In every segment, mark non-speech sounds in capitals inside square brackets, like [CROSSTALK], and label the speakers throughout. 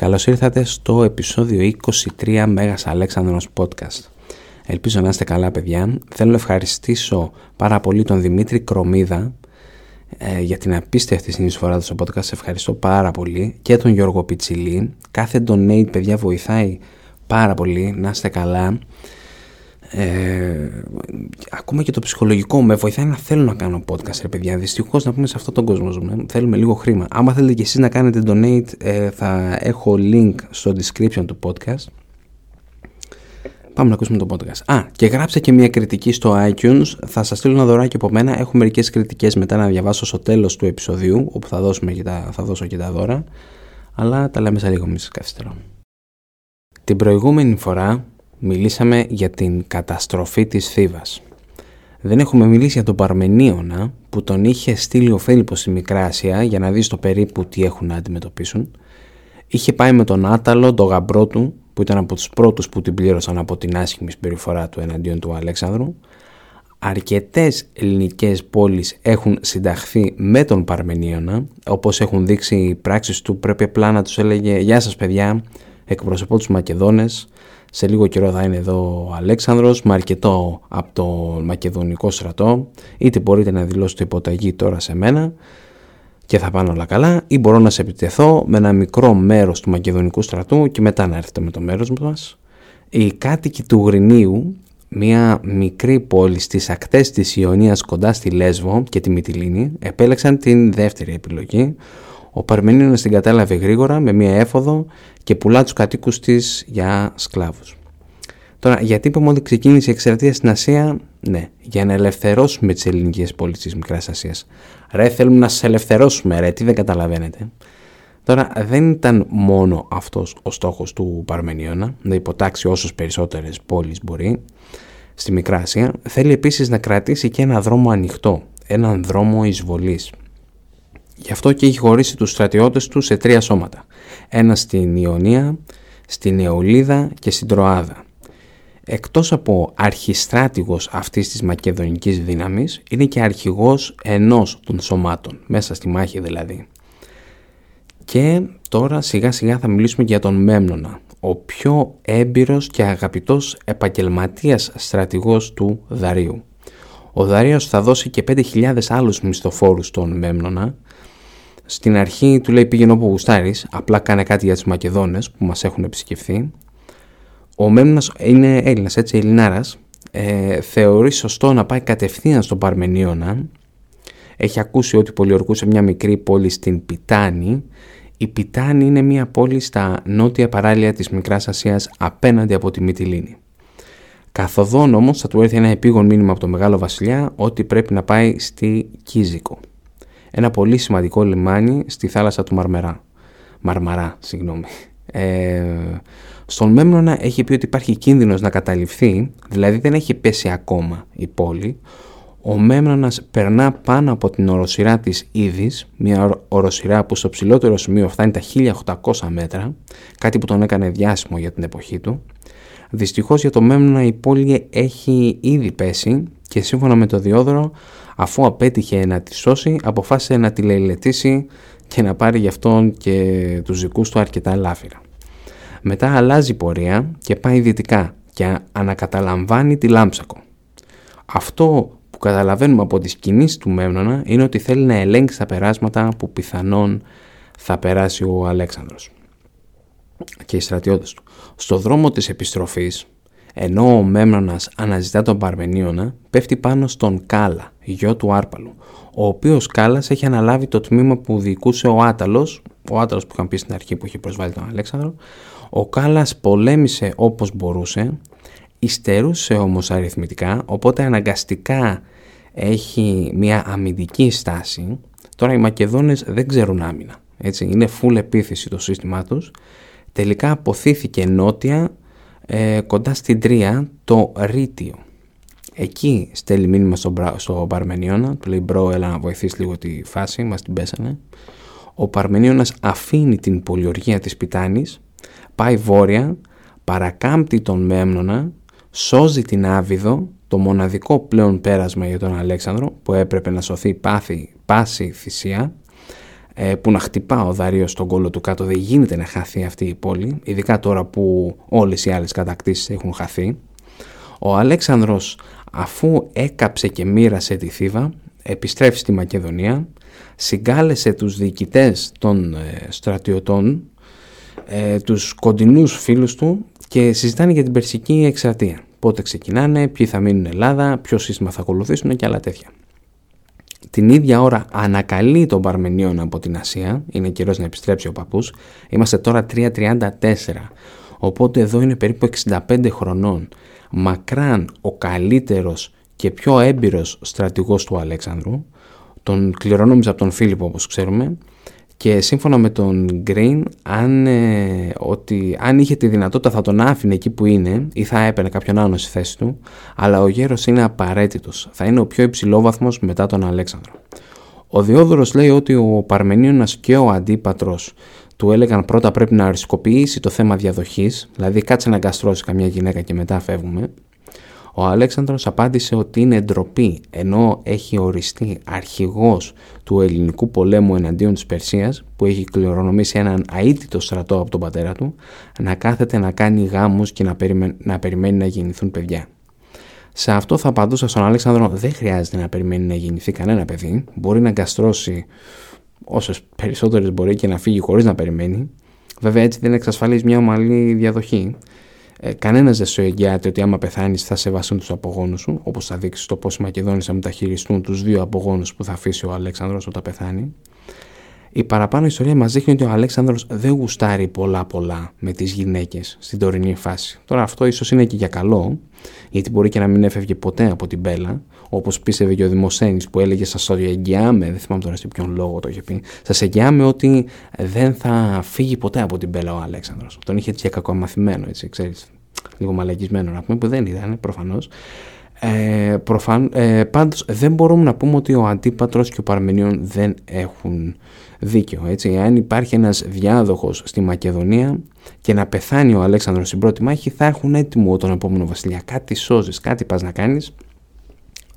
Speaker 1: Καλώς ήρθατε στο επεισόδιο 23 Μέγας Αλέξανδρος Podcast. Ελπίζω να είστε καλά παιδιά. Θέλω να ευχαριστήσω πάρα πολύ τον Δημήτρη Κρομίδα ε, για την απίστευτη συνεισφορά του στο podcast. Ευχαριστώ πάρα πολύ. Και τον Γιώργο Πιτσιλή. Κάθε donate παιδιά βοηθάει πάρα πολύ. Να είστε καλά. Ε, ακόμα και το ψυχολογικό με βοηθάει να θέλω να κάνω podcast, ρε παιδιά. Δυστυχώς να πούμε σε αυτόν τον κόσμο ζούμε. Θέλουμε λίγο χρήμα. Άμα θέλετε και εσείς να κάνετε donate, ε, θα έχω link στο description του podcast. Πάμε να ακούσουμε το podcast. Α, και γράψτε και μια κριτική στο iTunes. Θα σας στείλω ένα δωράκι από μένα. Έχω μερικές κριτικές μετά να διαβάσω στο τέλος του επεισοδίου, όπου θα, δώσουμε και τα, θα δώσω και τα δώρα. Αλλά τα λέμε σε λίγο, μη καθυστερώ. Την προηγούμενη φορά μιλήσαμε για την καταστροφή της Θήβας. Δεν έχουμε μιλήσει για τον Παρμενίωνα που τον είχε στείλει ο Φίλιππος στη Μικρά Ασία για να δεις στο περίπου τι έχουν να αντιμετωπίσουν. Είχε πάει με τον Άταλο, τον γαμπρό του, που ήταν από τους πρώτους που την πλήρωσαν από την άσχημη συμπεριφορά του εναντίον του Αλέξανδρου. Αρκετές ελληνικές πόλεις έχουν συνταχθεί με τον Παρμενίωνα, όπως έχουν δείξει οι πράξεις του πρέπει απλά να τους έλεγε «Γεια σας παιδιά, εκπροσωπώ τους Μακεδόνες, σε λίγο καιρό θα είναι εδώ ο Αλέξανδρος με αρκετό από το μακεδονικό στρατό είτε μπορείτε να δηλώσετε υποταγή τώρα σε μένα και θα πάνε όλα καλά ή μπορώ να σε επιτεθώ με ένα μικρό μέρος του μακεδονικού στρατού και μετά να έρθετε με το μέρος μας. Οι κάτοικοι του Γρινίου, μια μικρή πόλη στις ακτές της Ιωνίας κοντά στη Λέσβο και τη Μυτιλίνη, επέλεξαν την δεύτερη επιλογή ο Παρμενίωνας την κατάλαβε γρήγορα με μία έφοδο και πουλά τους κατοίκους της για σκλάβους. Τώρα, γιατί είπαμε ότι ξεκίνησε η εξαρτία στην Ασία, ναι, για να ελευθερώσουμε τις ελληνικές πόλεις της Μικράς Ασίας. Ρε, θέλουμε να σας ελευθερώσουμε, ρε, τι δεν καταλαβαίνετε. Τώρα, δεν ήταν μόνο αυτός ο στόχος του Παρμενίωνα, να υποτάξει όσες περισσότερες πόλεις μπορεί στη Μικρά Ασία. Θέλει επίσης να κρατήσει και ένα δρόμο ανοιχτό, έναν δρόμο εισβολής. Γι' αυτό και έχει χωρίσει τους στρατιώτες του σε τρία σώματα. Ένα στην Ιωνία, στην Νεολίδα και στην Τροάδα. Εκτός από αρχιστράτηγος αυτής της μακεδονικής δύναμης, είναι και αρχηγός ενός των σωμάτων, μέσα στη μάχη δηλαδή. Και τώρα σιγά σιγά θα μιλήσουμε για τον Μέμνονα, ο πιο έμπειρος και αγαπητός επαγγελματίας στρατηγός του Δαρίου. Ο Δαρίος θα δώσει και 5.000 άλλους μισθοφόρους στον Μέμνονα, στην αρχή του λέει πήγαινε όπου γουστάρεις, απλά κάνε κάτι για τους Μακεδόνες που μας έχουν επισκεφθεί. Ο Μέμνας είναι Έλληνας, έτσι, Ελληνάρας. Ε, θεωρεί σωστό να πάει κατευθείαν στον Παρμενίωνα. Έχει ακούσει ότι πολιορκούσε μια μικρή πόλη στην Πιτάνη. Η Πιτάνη είναι μια πόλη στα νότια παράλια της Μικράς Ασίας απέναντι από τη Μυτιλίνη. Καθοδόν όμως θα του έρθει ένα επίγον μήνυμα από τον Μεγάλο Βασιλιά ότι πρέπει να πάει στη Κίζικο ένα πολύ σημαντικό λιμάνι στη θάλασσα του Μαρμερά. Μαρμαρά, συγγνώμη. Ε, στον Μέμνονα έχει πει ότι υπάρχει κίνδυνος να καταληφθεί, δηλαδή δεν έχει πέσει ακόμα η πόλη. Ο Μέμνονας περνά πάνω από την οροσυρά της Ήδης, μια οροσυρά που στο ψηλότερο σημείο φτάνει τα 1800 μέτρα, κάτι που τον έκανε διάσημο για την εποχή του. Δυστυχώς για το Μέμνονα η πόλη έχει ήδη πέσει και σύμφωνα με το Διόδωρο αφού απέτυχε να τη σώσει, αποφάσισε να τη λαιλετήσει και να πάρει γι' αυτόν και τους δικούς του αρκετά λάφυρα. Μετά αλλάζει πορεία και πάει δυτικά και ανακαταλαμβάνει τη Λάμψακο. Αυτό που καταλαβαίνουμε από τις κινήσεις του Μέμνονα είναι ότι θέλει να ελέγξει τα περάσματα που πιθανόν θα περάσει ο Αλέξανδρος και οι στρατιώτες του. Στο δρόμο της επιστροφής ενώ ο Μέμνονας αναζητά τον Παρμενίωνα, πέφτει πάνω στον Κάλα, γιο του Άρπαλου, ο οποίος Κάλας έχει αναλάβει το τμήμα που διοικούσε ο Άταλος, ο Άταλος που είχαν πει στην αρχή που είχε προσβάλει τον Αλέξανδρο. Ο Κάλας πολέμησε όπως μπορούσε, υστερούσε όμως αριθμητικά, οπότε αναγκαστικά έχει μια αμυντική στάση. Τώρα οι Μακεδόνες δεν ξέρουν άμυνα, έτσι, είναι full επίθεση το σύστημά τους. Τελικά απωθήθηκε νότια ε, κοντά στην Τροία το Ροίτειο. Εκεί στέλνει μήνυμα στο, στο Παρμενίωνα, του λέει bro έλα να βοηθήσει λίγο τη φάση, μας την πέσανε. Ο Παρμενίωνας αφήνει την πολιορκία της Πιτάνης, πάει βόρεια, παρακάμπτει τον Μέμνονα, σώζει την Άβυδο, το μοναδικό πλέον πέρασμα για τον Αλέξανδρο που έπρεπε να σωθεί πάθη, πάση θυσία ε, που να χτυπά ο Δαρίος στον κόλλο του κάτω. Δεν γίνεται να χαθεί αυτή η πόλη, ειδικά τώρα που όλες οι άλλες κατακτήσεις έχουν χαθεί. Ο Αλέξανδρος αφού έκαψε και μοίρασε τη Θήβα, επιστρέφει στη Μακεδονία, συγκάλεσε τους διοικητές των ε, στρατιωτών, ε, τους κοντινούς φίλους του και συζητάνε για την Περσική εξαρτία. Πότε ξεκινάνε, ποιοι θα μείνουν Ελλάδα, ποιο σύστημα θα ακολουθήσουν και άλλα τέτοια. Την ίδια ώρα ανακαλεί τον Παρμενίων από την Ασία, είναι καιρός να επιστρέψει ο παππούς, είμαστε τώρα 3.34, οπότε εδώ είναι περίπου 65 χρονών. Μακράν ο καλύτερος και πιο έμπειρος στρατηγός του Αλέξανδρου, τον κληρονόμησε από τον Φίλιππο όπως ξέρουμε, και σύμφωνα με τον Green, αν, ε, ότι, αν είχε τη δυνατότητα θα τον άφηνε εκεί που είναι ή θα έπαιρνε κάποιον άλλο στη θέση του, αλλά ο γέρος είναι απαραίτητος. Θα είναι ο πιο υψηλόβαθμος μετά τον Αλέξανδρο. Ο Διόδωρος λέει ότι ο Παρμενίωνας και ο Αντίπατρος του έλεγαν πρώτα πρέπει να αρισκοποιήσει το θέμα διαδοχής, δηλαδή κάτσε να αγκαστρώσει καμιά γυναίκα και μετά φεύγουμε. Ο Αλέξανδρος απάντησε ότι είναι ντροπή ενώ έχει οριστεί αρχηγός του ελληνικού πολέμου εναντίον της Περσίας που έχει κληρονομήσει έναν αίτητο στρατό από τον πατέρα του να κάθεται να κάνει γάμους και να, να περιμένει να γεννηθούν παιδιά. Σε αυτό θα απαντούσα στον Αλέξανδρο δεν χρειάζεται να περιμένει να γεννηθεί κανένα παιδί, μπορεί να γκαστρώσει όσες περισσότερες μπορεί και να φύγει χωρίς να περιμένει. Βέβαια έτσι δεν εξασφαλίζει μια ομαλή διαδοχή ε, Κανένας δεν σου εγγυάται ότι άμα πεθάνεις θα σεβαστούν τους απογόνους σου, όπως θα δείξεις το πώς οι Μακεδόνε θα μεταχειριστούν τους δύο απογόνους που θα αφήσει ο Αλέξανδρος όταν πεθάνει. Η παραπάνω ιστορία μας δείχνει ότι ο Αλέξανδρος δεν γουστάρει πολλά πολλά με τις γυναίκες στην τωρινή φάση. Τώρα αυτό ίσως είναι και για καλό, γιατί μπορεί και να μην έφευγε ποτέ από την Μπέλα, όπως πίστευε και ο Δημοσένης που έλεγε Σας εγγυάμαι, δεν θυμάμαι τώρα σε ποιον λόγο το είχε πει, Σας εγγυάμαι ότι δεν θα φύγει ποτέ από την Μπέλα ο Αλέξανδρος. Τον είχε έτσι και κακομαθημένο, έτσι, ξέρεις, λίγο μαλακισμένο να πούμε, που δεν ήταν προφανώς. Ε, προφαν, ε, πάντως δεν μπορούμε να πούμε ότι ο Αντίπατρος και ο Παρμενίων δεν έχουν δίκιο. Έτσι. Αν υπάρχει ένας διάδοχος στη Μακεδονία και να πεθάνει ο Αλέξανδρος στην πρώτη μάχη θα έχουν έτοιμο τον επόμενο βασιλιά. Κάτι σώζεις, κάτι πας να κάνεις.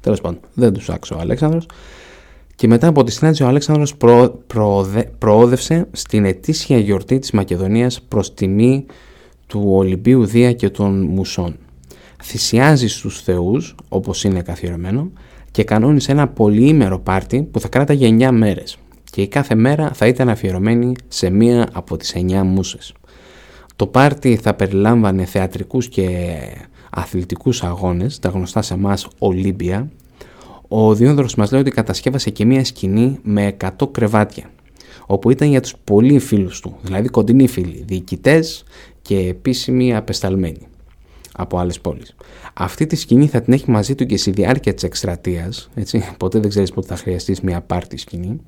Speaker 1: Τέλος πάντων δεν τους άξω ο Αλέξανδρος. Και μετά από τη συνάντηση ο Αλέξανδρος προ, προόδευσε στην ετήσια γιορτή της Μακεδονίας προς τιμή του Ολυμπίου Δία και των Μουσών. Θυσιάζει στους θεούς, όπως είναι καθιερωμένο, και κανόνισε ένα πολυήμερο πάρτι που θα κράταγε 9 μέρες και η κάθε μέρα θα ήταν αφιερωμένη σε μία από τις 9 μουσες. Το πάρτι θα περιλάμβανε θεατρικούς και αθλητικούς αγώνες, τα γνωστά σε εμάς Ολύμπια. Ο Διόδωρος μας λέει ότι κατασκεύασε και μία σκηνή με 100 κρεβάτια, όπου ήταν για τους πολύ φίλους του, δηλαδή κοντινοί φίλοι, διοικητές και επίσημοι απεσταλμένοι από άλλες πόλεις. Αυτή τη σκηνή θα την έχει μαζί του και στη διάρκεια της εκστρατείας, έτσι, ποτέ δεν ξέρεις πότε θα χρειαστείς μια πάρτη σκηνή.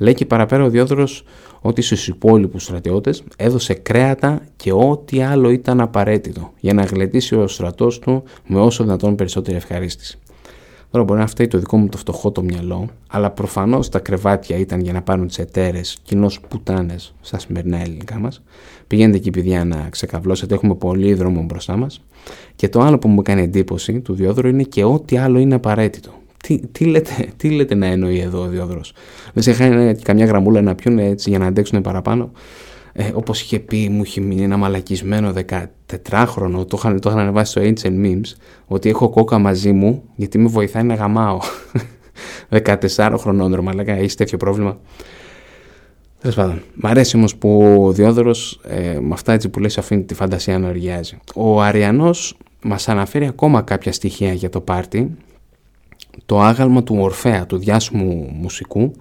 Speaker 1: Λέει και παραπέρα ο Διόδωρος ότι στους υπόλοιπους στρατιώτες έδωσε κρέατα και ό,τι άλλο ήταν απαραίτητο για να γλεντήσει ο στρατός του με όσο δυνατόν περισσότερη ευχαρίστηση. Τώρα μπορεί να φταίει το δικό μου το φτωχό το μυαλό, αλλά προφανώς τα κρεβάτια ήταν για να πάρουν τις εταίρες, κοινώ πουτάνες στα σημερινά ελληνικά μας. Πηγαίνετε εκεί, παιδιά, να ξεκαβλώσετε. Έχουμε πολύ δρόμο μπροστά μας. Και το άλλο που μου κάνει εντύπωση του Διόδρου είναι και ό,τι άλλο είναι απαραίτητο. Τι, τι, λέτε, τι λέτε να εννοεί εδώ ο Διόδρο. Δεν σε χάνει καμιά γραμμούλα να πιούν έτσι για να αντέξουν παραπάνω; Ε, όπως είχε πει μου είχε μείνει ένα μαλακισμένο 14χρονο το είχαν, το είχαν ανεβάσει στο Ancient Memes ότι έχω κόκα μαζί μου γιατί με βοηθάει να γαμάω 14 χρονών ρε μαλακά έχεις τέτοιο πρόβλημα Τέλος πάντων, μ' αρέσει όμως που ο Διόδωρος ε, με αυτά έτσι που λέει αφήνει τη φαντασία να οργιάζει. Ο Αριανός μας αναφέρει ακόμα κάποια στοιχεία για το πάρτι. Το άγαλμα του Ορφέα, του διάσημου μουσικού,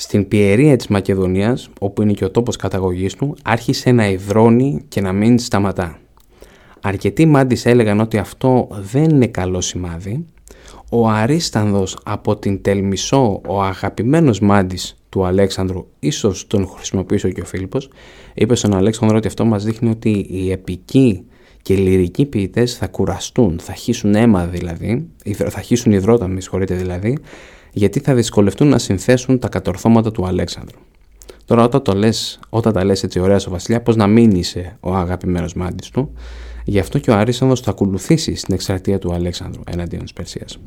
Speaker 1: στην πιερία της Μακεδονίας, όπου είναι και ο τόπος καταγωγής του, άρχισε να υδρώνει και να μην σταματά. Αρκετοί μάντις έλεγαν ότι αυτό δεν είναι καλό σημάδι. Ο Αρίστανδος από την Τελμισό, ο αγαπημένος μάντης του Αλέξανδρου, ίσως τον χρησιμοποιήσει και ο Φίλιππος, είπε στον Αλέξανδρο ότι αυτό μας δείχνει ότι οι επικοί και οι λυρικοί ποιητές θα κουραστούν, θα χύσουν αίμα δηλαδή, θα χύσουν υδρότα, με συγχωρείτε δηλαδή, γιατί θα δυσκολευτούν να συνθέσουν τα κατορθώματα του Αλέξανδρου. Τώρα όταν, το λες, όταν τα λες έτσι ωραία στο βασιλιά, πώς να μην είσαι ο αγαπημένος μάντης του; Γι' αυτό και ο Αρίσανδρος θα ακολουθήσει στην εκστρατεία του Αλέξανδρου εναντίον της Περσίας.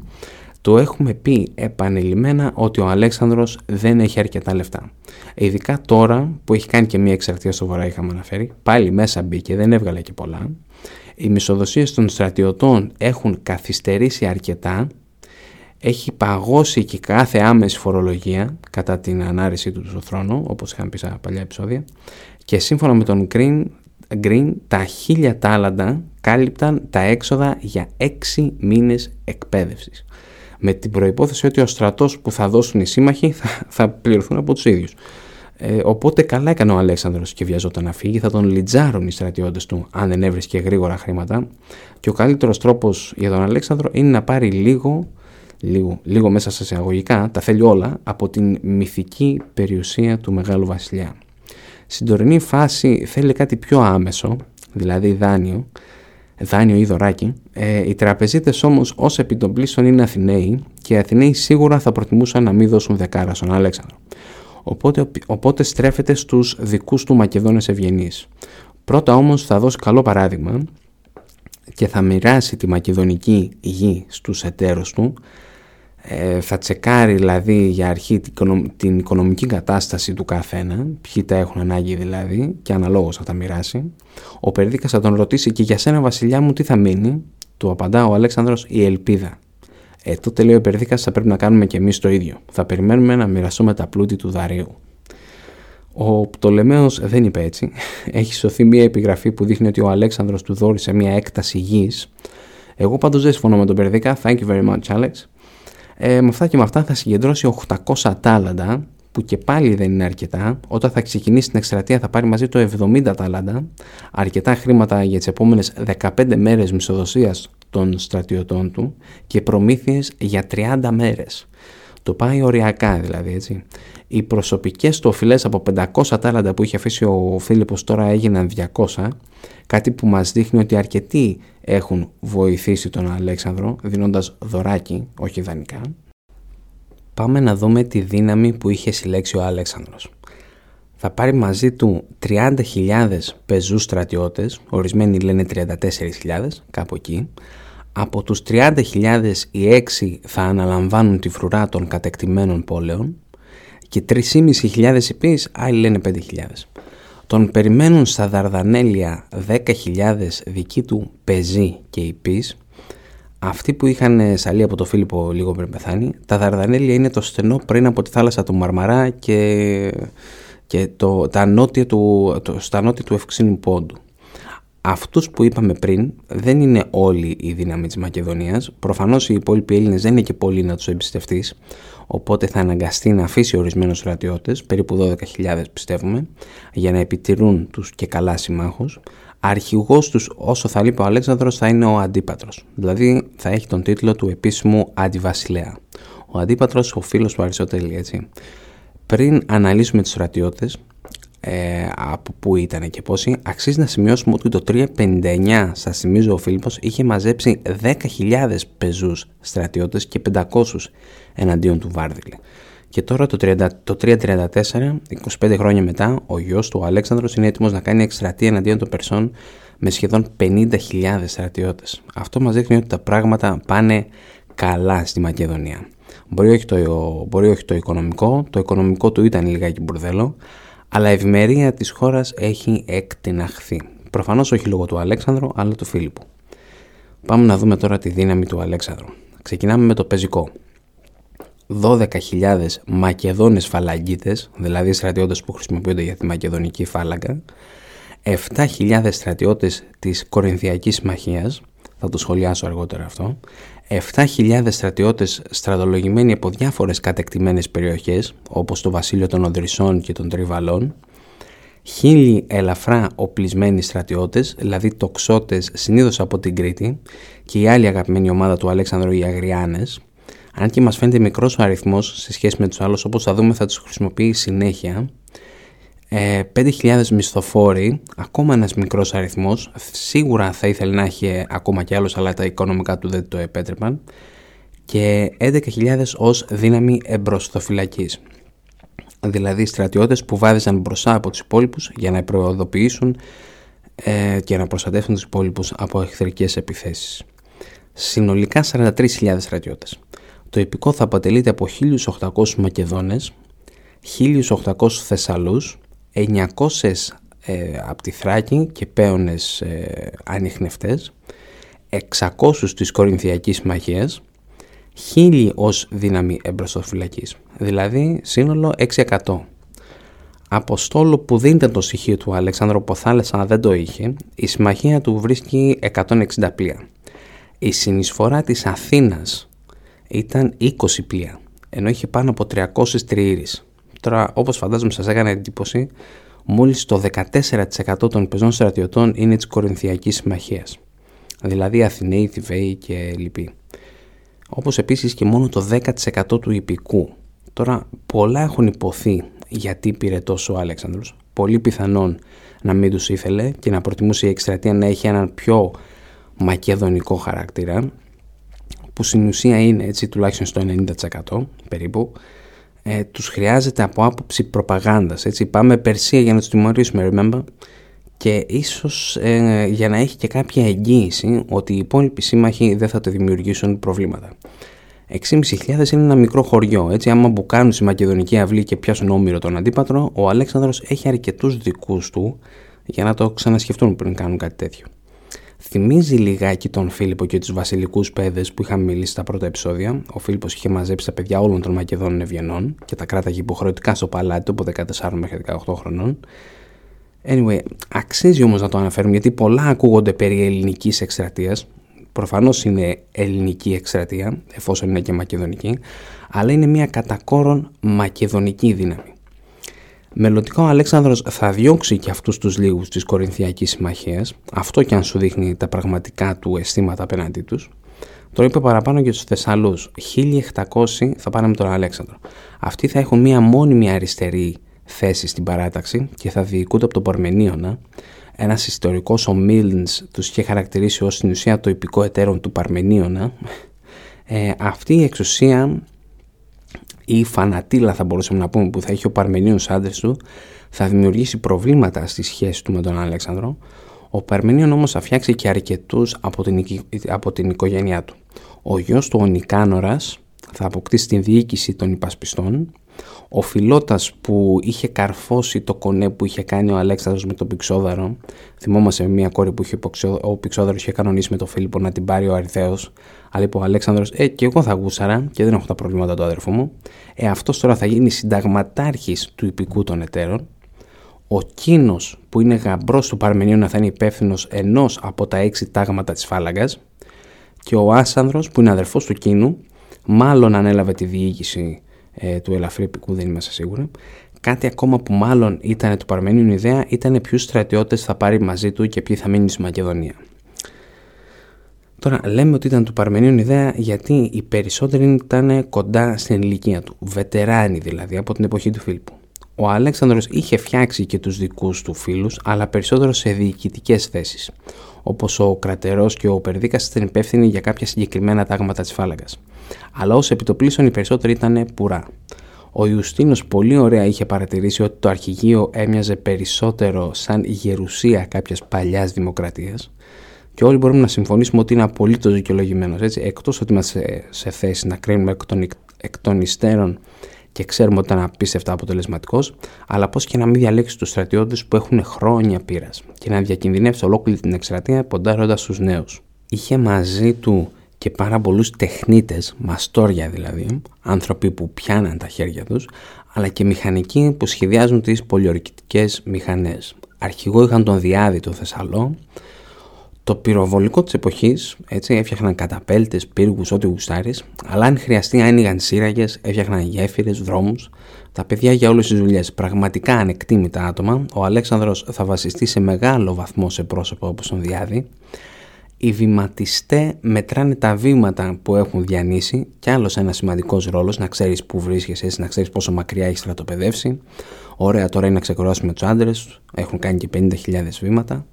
Speaker 1: Το έχουμε πει επανειλημμένα ότι ο Αλέξανδρος δεν έχει αρκετά λεφτά. Ειδικά τώρα που έχει κάνει και μία εξαρτία στο βορρά είχαμε αναφέρει, πάλι μέσα μπήκε, δεν έβγαλε και πολλά. Οι μισοδοσίες των στρατιωτών έχουν καθυστερήσει αρκετά, έχει παγώσει και κάθε άμεση φορολογία κατά την ανάρρηση του στο θρόνο, όπως είχαν πει στα παλιά επεισόδια, και σύμφωνα με τον Green, Green τα χίλια τάλαντα κάλυπταν τα έξοδα για έξι μήνες εκπαίδευσης. Με την προϋπόθεση ότι ο στρατός που θα δώσουν οι σύμμαχοι θα, θα πληρωθούν από τους ίδιους. Ε, οπότε καλά έκανε ο Αλέξανδρος και βιαζόταν να φύγει, θα τον λιτζάρουν οι στρατιώτες του αν δεν έβρισκε γρήγορα χρήματα. Και ο καλύτερος τρόπος για τον Αλέξανδρο είναι να πάρει λίγο, λίγο, λίγο μέσα σε εισαγωγικά, τα θέλει όλα, από την μυθική περιουσία του Μεγάλου Βασιλιά. Στην τωρινή φάση θέλει κάτι πιο άμεσο, δηλαδή δάνειο, δάνειο ή δωράκι. Ε, οι τραπεζίτες όμως ως επιτοπλίστων είναι Αθηναίοι και οι Αθηναίοι σίγουρα θα προτιμούσαν να μην δώσουν δεκάρα στον Αλέξανδρο. Οπότε, οπότε στρέφεται στους δικούς του Μακεδόνες ευγενείς. Πρώτα όμως θα δώσει καλό παράδειγμα και θα μοιράσει τη μακεδονική γη στους εταίρους του ε, θα τσεκάρει δηλαδή για αρχή την, οικονομική κατάσταση του καθένα, ποιοι τα έχουν ανάγκη δηλαδή και αναλόγως θα τα μοιράσει. Ο Περδίκας θα τον ρωτήσει και για σένα βασιλιά μου τι θα μείνει, του απαντά ο Αλέξανδρος η ελπίδα. Ε, τότε λέει ο Περδίκας θα πρέπει να κάνουμε και εμείς το ίδιο. Θα περιμένουμε να μοιραστούμε τα πλούτη του Δαρίου. Ο Πτολεμαίος δεν είπε έτσι. Έχει σωθεί μια επιγραφή που δείχνει ότι ο Αλέξανδρος του δόρισε μια έκταση γης. Εγώ πάντως δεν συμφωνώ με τον Περδίκα. Thank you very much, Alex. Ε, με αυτά και με αυτά θα συγκεντρώσει 800 τάλαντα που και πάλι δεν είναι αρκετά. Όταν θα ξεκινήσει την εκστρατεία θα πάρει μαζί το 70 τάλαντα, αρκετά χρήματα για τις επόμενες 15 μέρες μισοδοσίας των στρατιωτών του και προμήθειες για 30 μέρες. Το πάει οριακά δηλαδή έτσι. Οι προσωπικές του οφειλές από 500 τάλαντα που είχε αφήσει ο Φίλιππος τώρα έγιναν 200, κάτι που μας δείχνει ότι αρκετοί έχουν βοηθήσει τον Αλέξανδρο δίνοντας δωράκι, όχι δανεικά. Πάμε να δούμε τη δύναμη που είχε συλλέξει ο Αλέξανδρος. Θα πάρει μαζί του 30.000 πεζούς στρατιώτες, ορισμένοι λένε 34.000, κάπου εκεί. Από τους 30.000 οι 6 θα αναλαμβάνουν τη φρουρά των κατεκτημένων πόλεων και 3.500 υπείς, άλλοι λένε 5.000. Τον περιμένουν στα Δαρδανέλια 10.000 δικοί του πεζοί και υπείς, αυτοί που είχαν σαλεί από το Φίλιππο λίγο πριν πεθάνει. Τα Δαρδανέλια είναι το στενό πριν από τη θάλασσα του Μαρμαρά και, και το, τα νότια του, το, στα νότια του Ευξήνου Πόντου. Αυτούς που είπαμε πριν δεν είναι όλοι οι δύναμη της Μακεδονίας. Προφανώς οι υπόλοιποι Έλληνες δεν είναι και πολλοί να τους εμπιστευτείς οπότε θα αναγκαστεί να αφήσει ορισμένους στρατιώτες, περίπου 12.000 πιστεύουμε, για να επιτηρούν τους και καλά συμμάχους. Αρχηγός τους όσο θα λείπει ο Αλέξανδρος θα είναι ο Αντίπατρος, δηλαδή θα έχει τον τίτλο του επίσημου Αντιβασιλέα. Ο Αντίπατρος, ο φίλος του Αριστοτέλη, έτσι. Πριν αναλύσουμε τους στρατιώτες, ε, από πού ήταν και πόσοι, αξίζει να σημειώσουμε ότι το 359, σας θυμίζω ο Φίλιππος, είχε μαζέψει 10.000 πεζούς στρατιώτες και 500 εναντίον του Βάρδιλη. Και τώρα το, 30, το 334, 25 χρόνια μετά, ο γιος του ο Αλέξανδρος είναι έτοιμος να κάνει εκστρατεία εναντίον των Περσών με σχεδόν 50.000 στρατιώτες. Αυτό μας δείχνει ότι τα πράγματα πάνε καλά στη Μακεδονία. Μπορεί όχι, το, μπορεί όχι το οικονομικό, το οικονομικό του ήταν λιγάκι μπουρδέλο, αλλά η ευημερία της χώρας έχει εκτιναχθεί. Προφανώς όχι λόγω του Αλέξανδρου, αλλά του Φίλιππου. Πάμε να δούμε τώρα τη δύναμη του Αλέξανδρου. Ξεκινάμε με το πεζικό. 12.000 Μακεδόνες φαλαγγίτες, δηλαδή στρατιώτες που χρησιμοποιούνται για τη Μακεδονική φάλαγγα, 7.000 στρατιώτες της Κορινθιακής Συμμαχίας, θα το σχολιάσω αργότερα αυτό, 7.000 στρατιώτες στρατολογημένοι από διάφορες κατεκτημένες περιοχές όπως το βασίλειο των Οδρυσσών και των Τριβαλών, χίλιοι ελαφρά οπλισμένοι στρατιώτες, δηλαδή τοξότες συνήθως από την Κρήτη και η άλλη αγαπημένη ομάδα του Αλέξανδρου οι Αγριάνες, αν και μας φαίνεται μικρός ο αριθμός σε σχέση με τους άλλους όπως θα δούμε θα τους χρησιμοποιεί συνέχεια, 5.000 ε, μισθοφόροι, ακόμα ένας μικρός αριθμός, σίγουρα θα ήθελε να έχει ακόμα κι άλλος, αλλά τα οικονομικά του δεν το επέτρεπαν, και 11.000 ως δύναμη εμπροστοφυλακής. δηλαδή στρατιώτες που βάδιζαν μπροστά από τους υπόλοιπους για να προοδοποιήσουν ε, και να προστατεύουν τους υπόλοιπους από εχθρικές επιθέσεις. Συνολικά 43.000 στρατιώτες. Το υπηκό θα αποτελείται από 1.800 Μακεδόνες, 1.800 Θεσσαλούς, 900 ε, από τη Θράκη και πέονες ε, ανιχνευτές, 600 της Κορινθιακής Μαχίας, 1000 ως δύναμη εμπροστοφυλακής, δηλαδή σύνολο 600. Αποστόλου που δεν ήταν το στοιχείο του Αλεξάνδρου Ποθάλες αλλά δεν το είχε, η συμμαχία του βρίσκει 160 πλοία. Η συνεισφορά της Αθήνας ήταν 20 πλοία, ενώ είχε πάνω από 300 τριήρεις. Τώρα, όπως φαντάζομαι σας έκανε εντύπωση, μόλις το 14% των πεζών στρατιωτών είναι της Κορινθιακής Συμμαχίας, δηλαδή Αθηναίοι, Θηβαίοι και λοιποί. Όπως επίσης και μόνο το 10% του υπηκού. Τώρα, πολλά έχουν υποθεί γιατί πήρε τόσο ο Αλέξανδρος. Πολύ πιθανόν να μην τους ήθελε και να προτιμούσε η εκστρατεία να έχει έναν πιο μακεδονικό χαρακτήρα που στην ουσία είναι έτσι τουλάχιστον στο 90% περίπου ε, τους χρειάζεται από άποψη προπαγάνδας έτσι πάμε Περσία για να τους τιμωρήσουμε remember; Και ίσως ε, για να έχει και κάποια εγγύηση ότι οι υπόλοιποι σύμμαχοι δεν θα το δημιουργήσουν προβλήματα. 6.500 είναι ένα μικρό χωριό. Έτσι, άμα μπουκάνουν στη Μακεδονική αυλή και πιάσουν όμοιρο τον αντίπατρο, ο Αλέξανδρος έχει αρκετούς δικούς του για να το ξανασκεφτούν πριν κάνουν κάτι τέτοιο. Θυμίζει λιγάκι τον Φίλιππο και τους βασιλικούς παιδες που είχαμε μιλήσει στα πρώτα επεισόδια. Ο Φίλιππος είχε μαζέψει τα παιδιά όλων των Μακεδόνων Ευγενών και τα κράταγε υποχρεωτικά στο παλάτι του από 14 μέχρι 18 χρονών. Anyway, αξίζει όμως να το αναφέρουμε γιατί πολλά ακούγονται περί ελληνικής εκστρατείας. Προφανώς είναι ελληνική εκστρατεία, εφόσον είναι και μακεδονική, αλλά είναι μια κατακόρον μακεδονική δύναμη. Μελλοντικά ο Αλέξανδρος θα διώξει και αυτούς τους λίγους της Κορινθιακής Συμμαχίας, αυτό και αν σου δείχνει τα πραγματικά του αισθήματα απέναντί τους. Το είπε παραπάνω για τους Θεσσαλούς. 1700 θα πάνε με τον Αλέξανδρο. Αυτοί θα έχουν μία μόνιμη αριστερή θέση στην παράταξη και θα διοικούνται από τον Παρμενίωνα. Ένας ιστορικός ο Μίλν τους είχε χαρακτηρίσει ως την ουσία το υπηκό εταίρον του Παρμενίωνα. Ε, αυτή η εξουσία ή φανατήλα θα μπορούσαμε να πούμε που θα έχει ο Παρμενίος άντρες του θα δημιουργήσει προβλήματα στη σχέση του με τον Αλέξανδρο. Ο Παρμενίων όμως θα φτιάξει και αρκετούς από την, από την οικογένειά του. Ο γιος του ο Νικάνορας θα αποκτήσει την διοίκηση των υπασπιστών. Ο Φιλότας που είχε καρφώσει το κονέ που είχε κάνει ο Αλέξανδρος με τον Πηξόδαρο. Θυμόμαστε μια κόρη που είχε, ο Πηξόδαρος είχε κανονίσει με τον Φίλιππο να την πάρει ο Αριθέος αλλά είπε ο Αλέξανδρος, ε, και εγώ θα γούσαρα και δεν έχω τα προβλήματα του αδερφού μου. Ε, αυτός τώρα θα γίνει συνταγματάρχης του υπηκού των εταίρων. Ο Κίνος που είναι γαμπρός του Παρμενίου θα είναι υπεύθυνος ενός από τα έξι τάγματα της φάλαγγας. Και ο Άσανδρος που είναι αδερφός του Κίνου, μάλλον ανέλαβε τη διοίκηση ε, του ελαφρύ υπηκού, δεν είμαστε σίγουροι. Κάτι ακόμα που μάλλον ήταν του Παρμενίου ιδέα ήταν ποιους στρατιώτες θα πάρει μαζί του και ποιοι θα μείνουν στη Μακεδονία. Τώρα λέμε ότι ήταν του Παρμενίων ιδέα γιατί οι περισσότεροι ήταν κοντά στην ηλικία του, βετεράνοι δηλαδή από την εποχή του Φίλιππου. Ο Αλέξανδρος είχε φτιάξει και τους δικούς του φίλους, αλλά περισσότερο σε διοικητικές θέσεις. Όπως ο Κρατερός και ο Περδίκας ήταν υπεύθυνοι για κάποια συγκεκριμένα τάγματα της φάλαγγας. Αλλά ως επιτοπλίστων οι περισσότεροι ήταν πουρά. Ο Ιουστίνος πολύ ωραία είχε παρατηρήσει ότι το αρχηγείο έμοιαζε περισσότερο σαν γερουσία κάποιας παλιάς δημοκρατίας και όλοι μπορούμε να συμφωνήσουμε ότι είναι απολύτως δικαιολογημένος. Εκτός ότι είμαστε σε, θέση να κρίνουμε εκ των, εκ των υστέρων και ξέρουμε ότι ήταν απίστευτα αποτελεσματικός, αλλά πώς και να μην διαλέξει τους στρατιώτες που έχουν χρόνια πείρας και να διακινδυνεύσει ολόκληρη την εκστρατεία ποντάροντας τους νέους. Είχε μαζί του και πάρα πολλούς τεχνίτες, μαστόρια δηλαδή, άνθρωποι που πιάναν τα χέρια τους, αλλά και μηχανικοί που σχεδιάζουν τις πολιορκητικές μηχανές. Αρχηγό είχαν τον Διάδη το Θεσσαλό, το πυροβολικό της εποχής, έτσι, έφτιαχναν καταπέλτες, πύργους, ό,τι γουστάρεις, αλλά αν χρειαστεί άνοιγαν σύραγγε, έφτιαχναν γέφυρες, δρόμους, τα παιδιά για όλες τις δουλειές. Πραγματικά ανεκτήμητα άτομα, ο Αλέξανδρος θα βασιστεί σε μεγάλο βαθμό σε πρόσωπο όπως τον Διάδη. Οι βηματιστέ μετράνε τα βήματα που έχουν διανύσει και άλλος ένας σημαντικός ρόλος να ξέρεις που βρίσκεσαι, να ξέρεις πόσο μακριά έχεις στρατοπεδεύσει. Ωραία, τώρα είναι να ξεκουράσουμε τους άντρες, έχουν κάνει και 50.000 βήματα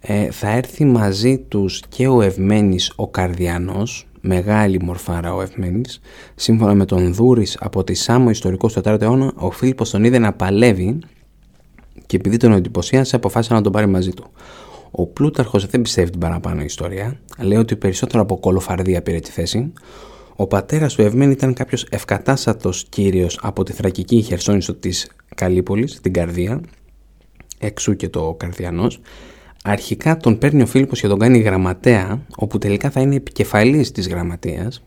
Speaker 1: ε, θα έρθει μαζί τους και ο Ευμένης ο Καρδιανός μεγάλη μορφάρα ο Ευμένης. Σύμφωνα με τον Δούρης από τη Σάμο ιστορικό στο 4ο αιώνα, ο Φίλιππος τον είδε να παλεύει και επειδή τον εντυπωσίασε αποφάσισε να τον πάρει μαζί του. Ο Πλούταρχος δεν πιστεύει την παραπάνω ιστορία. Λέει ότι περισσότερο από κολοφαρδία πήρε τη θέση. Ο πατέρας του Ευμένη ήταν κάποιος ευκατάστατος κύριος από τη θρακική χερσόνησο της Καλύπολης, την Καρδία, εξού και το Καρδιανός. Αρχικά τον παίρνει ο Φίλιππος και τον κάνει γραμματέα, όπου τελικά θα είναι επικεφαλής της γραμματείας.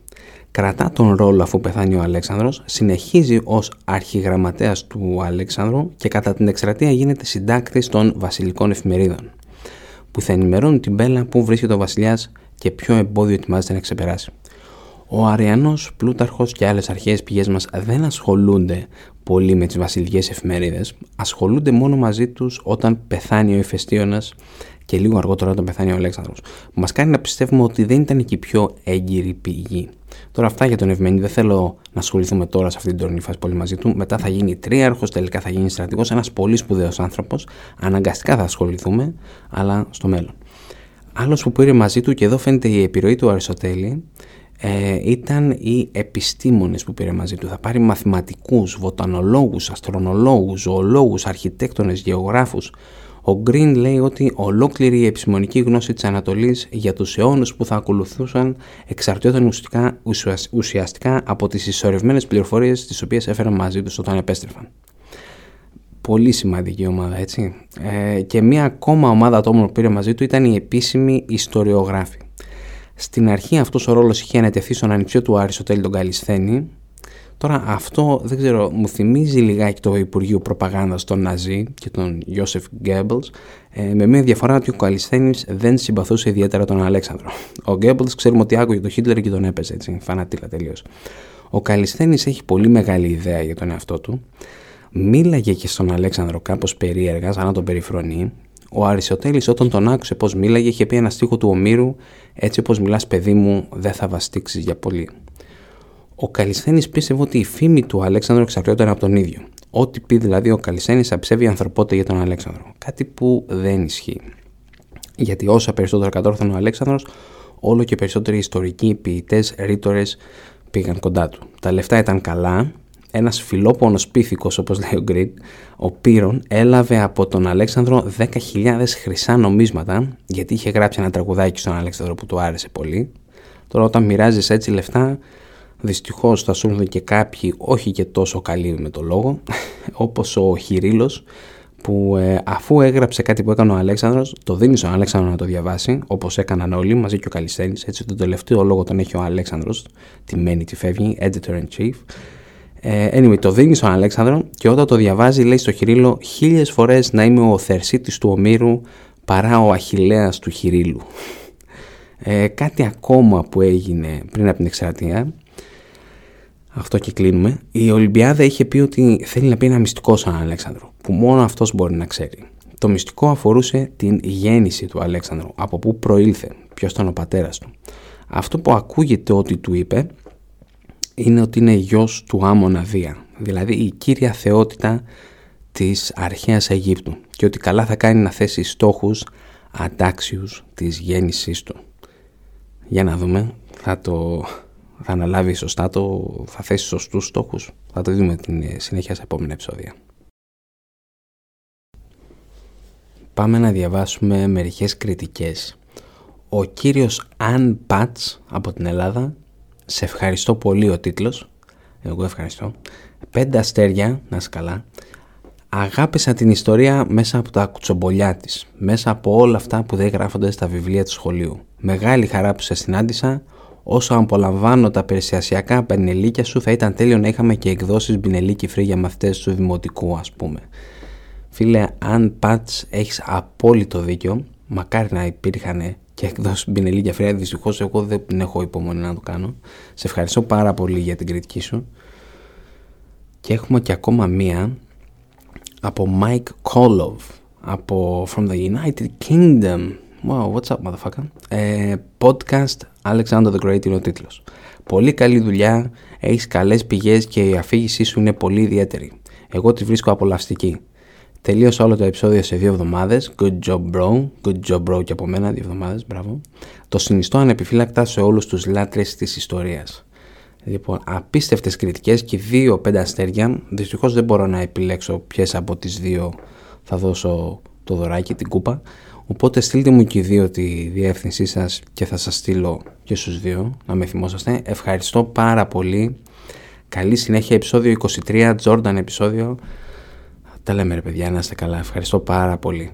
Speaker 1: Κρατά τον ρόλο αφού πεθάνει ο Αλέξανδρος, συνεχίζει ως αρχηγραμματέας του Αλέξανδρου και κατά την εκστρατεία γίνεται συντάκτης των βασιλικών εφημερίδων που θα ενημερώνουν την Μπέλα που βρίσκεται ο βασιλιάς και ποιο εμπόδιο ετοιμάζεται να ξεπεράσει. Ο Αριανός, Πλούταρχος και άλλες αρχαίες πηγές μας δεν ασχολούνται πολύ με τις βασιλικές εφημερίδες. Ασχολούνται μόνο μαζί τους όταν πεθάνει ο Ηφαιστίωνα και λίγο αργότερα όταν πεθάνει ο Αλέξανδρος. Μας κάνει να πιστεύουμε ότι δεν ήταν και η πιο έγκυρη πηγή. Τώρα αυτά για τον Ευμένη δεν θέλω να ασχοληθούμε τώρα σε αυτή την τωρινή φάση πολύ μαζί του. Μετά θα γίνει τρίαρχος, τελικά θα γίνει στρατηγός, ένας πολύ σπουδαίος άνθρωπος. Αναγκαστικά θα ασχοληθούμε, αλλά στο μέλλον. Άλλος που πήρε μαζί του και εδώ φαίνεται η επιρροή του Αριστοτέλη ε, ήταν οι επιστήμονες που πήρε μαζί του. Θα πάρει μαθηματικούς, βοτανολόγους, αστρονολόγους, ζωολόγους, αρχιτέκτονες, γεωγράφους, ο Γκριν λέει ότι ολόκληρη η επιστημονική γνώση της Ανατολής για τους αιώνες που θα ακολουθούσαν εξαρτιόταν ουσιαστικά, ουσιαστικά από τις ισορρευμένες πληροφορίες τις οποίες έφεραν μαζί τους όταν επέστρεφαν. Πολύ σημαντική ομάδα έτσι. Ε, και μία ακόμα ομάδα ατόμων που πήρε μαζί του ήταν οι επίσημοι ιστοριογράφοι. Στην αρχή αυτός ο ρόλος είχε ανατεθεί στον ανιψιό του Αριστοτέλη τον Καλισθένη Τώρα αυτό δεν ξέρω, μου θυμίζει λιγάκι το Υπουργείο Προπαγάνδας των Ναζί και τον Ιώσεφ Γκέμπλς ε, με μια διαφορά ότι ο Καλισθένης δεν συμπαθούσε ιδιαίτερα τον Αλέξανδρο. Ο Γκέμπλς ξέρουμε ότι άκουγε τον Χίτλερ και τον έπαιζε έτσι, φανατήλα τελείως. Ο Καλισθένης έχει πολύ μεγάλη ιδέα για τον εαυτό του. Μίλαγε και στον Αλέξανδρο κάπως περίεργα, σαν να τον περιφρονεί. Ο Αριστοτέλης όταν τον άκουσε πώς μίλαγε είχε πει ένα στίχο του Ομήρου «Έτσι όπως μιλάς παιδί μου δεν θα βαστίξεις για πολύ». Ο Καλισθένης πίστευε ότι η φήμη του Αλέξανδρου εξαρτιόταν από τον ίδιο. Ό,τι πει δηλαδή ο Καλισθένης αψεύει ανθρωπότητα για τον Αλέξανδρο. Κάτι που δεν ισχύει. Γιατί όσα περισσότερο κατόρθωνε ο Αλέξανδρος, όλο και περισσότεροι ιστορικοί, ποιητές, ρήτορες πήγαν κοντά του. Τα λεφτά ήταν καλά. Ένας φιλόπονος πίθηκος, όπως λέει ο Γκριν, ο Πύρον, έλαβε από τον Αλέξανδρο 10.000 χρυσά νομίσματα, γιατί είχε γράψει ένα τραγουδάκι στον Αλέξανδρο που του άρεσε πολύ. Τώρα, όταν μοιράζεις έτσι λεφτά, Δυστυχώς θα σου έρθουν και κάποιοι όχι και τόσο καλοί με το λόγο, [LAUGHS] όπως ο Χειρίλος, που ε, αφού έγραψε κάτι που έκανε ο Αλέξανδρος, το δίνει στον Αλέξανδρο να το διαβάσει, όπως έκαναν όλοι, μαζί και ο Καλιστένης, έτσι το τελευταίο λόγο τον έχει ο Αλέξανδρος, τι μένει, τι φεύγει, editor in chief. Ε, anyway, το δίνεις στον Αλέξανδρο και όταν το διαβάζει λέει στο Χειρίλο χίλιες φορές να είμαι ο Θερσίτης του Ομήρου παρά ο Αχιλέας του Χειρίλου. Ε, κάτι ακόμα που έγινε πριν από την εξαρτία αυτό και κλείνουμε. Η Ολυμπιάδα είχε πει ότι θέλει να πει ένα μυστικό σαν Αλέξανδρο, που μόνο αυτός μπορεί να ξέρει. Το μυστικό αφορούσε την γέννηση του Αλέξανδρου, από πού προήλθε, ποιος ήταν ο πατέρας του. Αυτό που ακούγεται ότι του είπε είναι ότι είναι γιος του Άμονα Δία, δηλαδή η κύρια θεότητα της αρχαίας Αιγύπτου και ότι καλά θα κάνει να θέσει στόχους αντάξιους της γέννησής του. Για να δούμε, θα το θα αναλάβει σωστά το, θα θέσει σωστούς στόχους. Θα το δούμε την συνέχεια σε επόμενα επεισόδια. Πάμε να διαβάσουμε μερικές κριτικές. Ο κύριος Αν Πατς από την Ελλάδα, σε ευχαριστώ πολύ ο τίτλος, εγώ ευχαριστώ, πέντε αστέρια, να είσαι καλά, αγάπησα την ιστορία μέσα από τα κουτσομπολιά της, μέσα από όλα αυτά που δεν γράφονται στα βιβλία του σχολείου. Μεγάλη χαρά που σε συνάντησα, Όσο απολαμβάνω τα περιστασιακά πενελίκια σου, θα ήταν τέλειο να είχαμε και εκδόσεις μπινελίκι φρύ για μαθητές του δημοτικού, ας πούμε. Φίλε, αν πατς έχεις απόλυτο δίκιο, μακάρι να υπήρχαν και εκδόσεις μπινελίκια φρύ, δυστυχώς εγώ δεν έχω υπομονή να το κάνω. Σε ευχαριστώ πάρα πολύ για την κριτική σου. Και έχουμε και ακόμα μία από Mike Kolov από From the United Kingdom Wow, what's up, motherfucker; Ε, podcast Alexander the Great είναι ο τίτλος. Πολύ καλή δουλειά, έχεις καλές πηγές και η αφήγησή σου είναι πολύ ιδιαίτερη. Εγώ τη βρίσκω απολαυστική. Τελείωσα όλο το επεισόδιο σε δύο εβδομάδες. Good job bro. Good job bro και από μένα δύο εβδομάδες. Μπράβο. Το συνιστώ ανεπιφύλακτα σε όλους τους λάτρες της ιστορίας. Λοιπόν, απίστευτες κριτικές και δύο πέντε αστέρια. Δυστυχώς δεν μπορώ να επιλέξω ποιες από τις δύο θα δώσω το δωράκι, την κούπα. Οπότε στείλτε μου και οι δύο τη διεύθυνσή σας και θα σας στείλω και στους δύο να με θυμόσαστε. Ευχαριστώ πάρα πολύ. Καλή συνέχεια επεισόδιο 23, Jordan επεισόδιο. Τα λέμε ρε παιδιά, να είστε καλά. Ευχαριστώ πάρα πολύ.